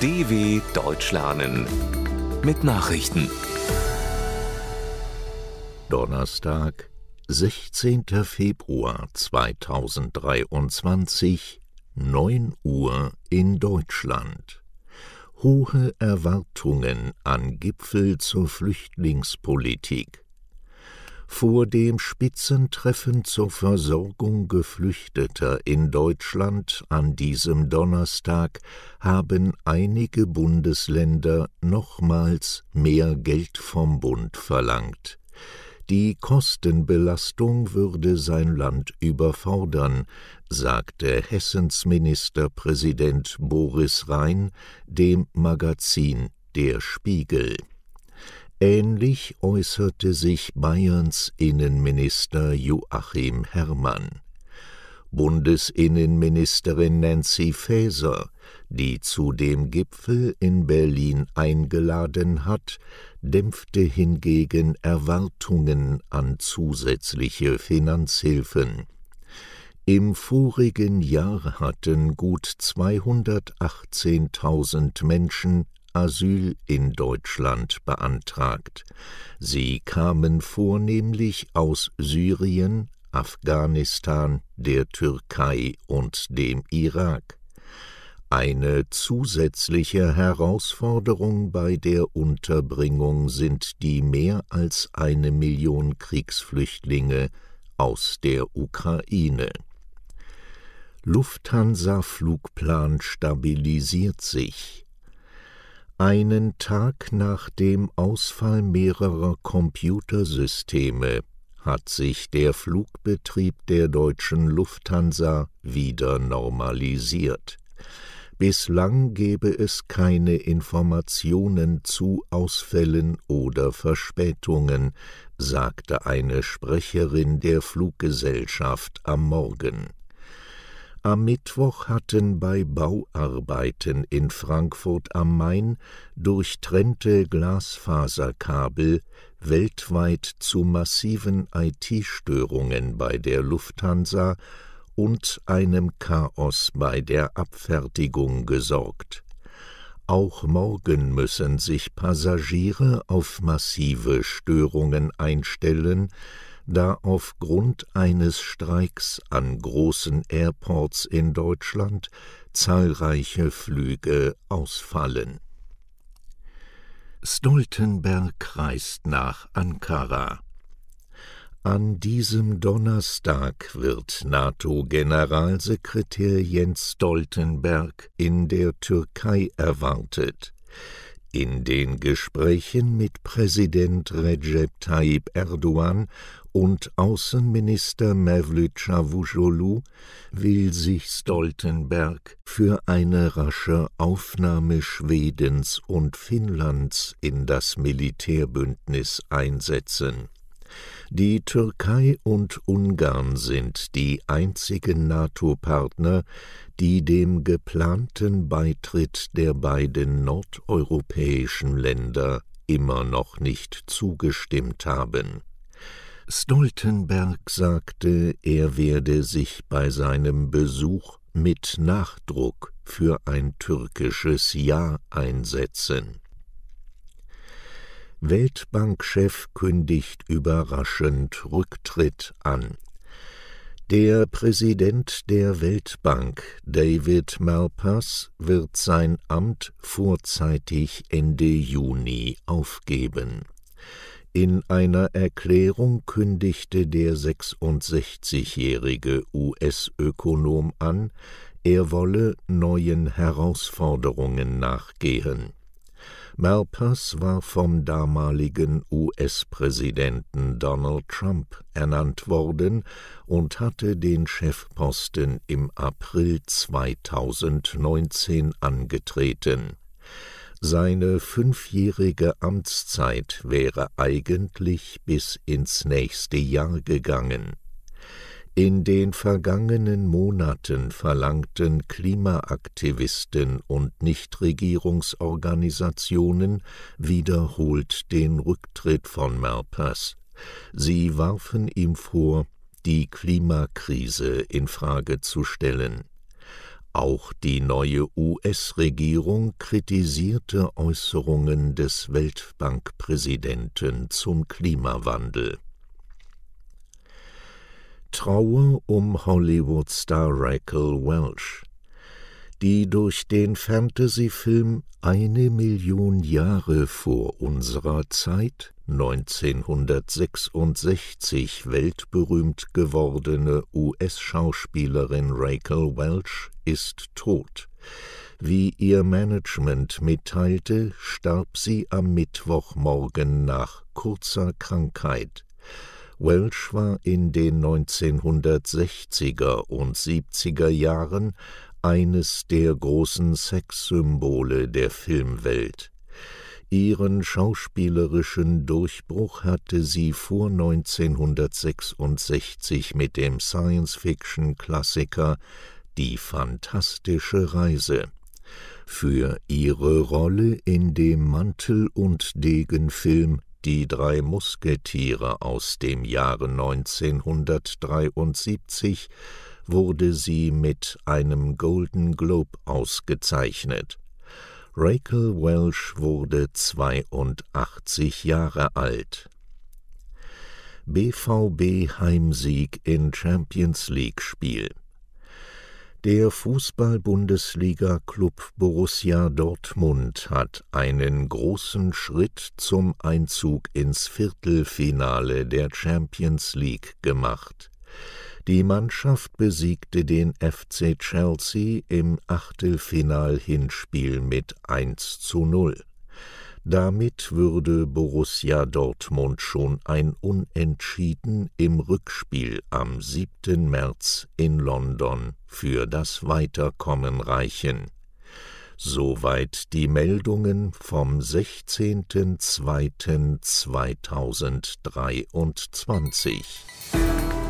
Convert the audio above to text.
DW Deutsch lernen mit Nachrichten. Donnerstag, 16. Februar 2023, 9 Uhr in Deutschland. Hohe Erwartungen an Gipfel zur Flüchtlingspolitik. Vor dem Spitzentreffen zur Versorgung Geflüchteter in Deutschland an diesem Donnerstag haben einige Bundesländer nochmals mehr Geld vom Bund verlangt. Die Kostenbelastung würde sein Land überfordern, sagte Hessens Ministerpräsident Boris Rhein dem Magazin Der Spiegel. Ähnlich äußerte sich Bayerns Innenminister Joachim Herrmann. Bundesinnenministerin Nancy Faeser, die zu dem Gipfel in Berlin eingeladen hat, dämpfte hingegen Erwartungen an zusätzliche Finanzhilfen. Im vorigen Jahr hatten gut 218.000 Menschen Asyl in Deutschland beantragt. Sie kamen vornehmlich aus Syrien, Afghanistan, der Türkei und dem Irak. Eine zusätzliche Herausforderung bei der Unterbringung sind die mehr als eine Million Kriegsflüchtlinge aus der Ukraine. Lufthansa-Flugplan stabilisiert sich. Einen Tag nach dem Ausfall mehrerer Computersysteme hat sich der Flugbetrieb der deutschen Lufthansa wieder normalisiert. Bislang gebe es keine Informationen zu Ausfällen oder Verspätungen, sagte eine Sprecherin der Fluggesellschaft am Morgen. Am Mittwoch hatten bei Bauarbeiten in Frankfurt am Main durchtrennte Glasfaserkabel weltweit zu massiven IT-Störungen bei der Lufthansa und einem Chaos bei der Abfertigung gesorgt. Auch morgen müssen sich Passagiere auf massive Störungen einstellen, da aufgrund eines Streiks an großen Airports in Deutschland zahlreiche Flüge ausfallen. Stoltenberg reist nach Ankara. An diesem Donnerstag wird NATO-Generalsekretär Jens Stoltenberg in der Türkei erwartet. In den Gesprächen mit Präsident Recep Tayyip Erdogan und Außenminister Mevlüt Çavuşoğlu will sich Stoltenberg für eine rasche Aufnahme Schwedens und Finnlands in das Militärbündnis einsetzen. Die Türkei und Ungarn sind die einzigen NATO-Partner, die dem geplanten Beitritt der beiden nordeuropäischen Länder immer noch nicht zugestimmt haben. Stoltenberg sagte, er werde sich bei seinem Besuch mit Nachdruck für ein türkisches Ja einsetzen. Weltbankchef kündigt überraschend Rücktritt an. Der Präsident der Weltbank, David Malpass, wird sein Amt vorzeitig Ende Juni aufgeben. In einer Erklärung kündigte der 66-jährige US-Ökonom an, er wolle neuen Herausforderungen nachgehen. Malpass war vom damaligen US-Präsidenten Donald Trump ernannt worden und hatte den Chefposten im April 2019 angetreten. Seine fünfjährige Amtszeit wäre eigentlich bis ins nächste Jahr gegangen. In den vergangenen Monaten verlangten Klimaaktivisten und Nichtregierungsorganisationen wiederholt den Rücktritt von Malpass. Sie warfen ihm vor, die Klimakrise in Frage zu stellen. Auch die neue US-Regierung kritisierte Äußerungen des Weltbankpräsidenten zum Klimawandel. Trauer um Hollywood-Star Raquel Welch die durch den Fantasyfilm Eine Million Jahre vor unserer Zeit 1966 weltberühmt gewordene US-Schauspielerin Raquel Welch ist tot. Wie ihr Management mitteilte, starb sie am Mittwochmorgen nach kurzer Krankheit. Welch war in den 1960er und 70er Jahren eines der großen Sexsymbole der Filmwelt. Ihren schauspielerischen Durchbruch hatte sie vor 1966 mit dem Science-Fiction-Klassiker Die fantastische Reise. Für ihre Rolle in dem Mantel- und Degenfilm Die drei Musketiere aus dem Jahre 1973 wurde sie mit einem Golden Globe ausgezeichnet. Raquel Welch wurde 82 Jahre alt. BVB Heimsieg in Champions League Spiel. Der Fußball-Bundesliga-Club Borussia Dortmund hat einen großen Schritt zum Einzug ins Viertelfinale der Champions League gemacht. Die Mannschaft besiegte den FC Chelsea im Achtelfinal-Hinspiel mit 1 zu 0. Damit würde Borussia Dortmund schon ein Unentschieden im Rückspiel am 7. März in London für das Weiterkommen reichen. Soweit die Meldungen vom 16.02.2023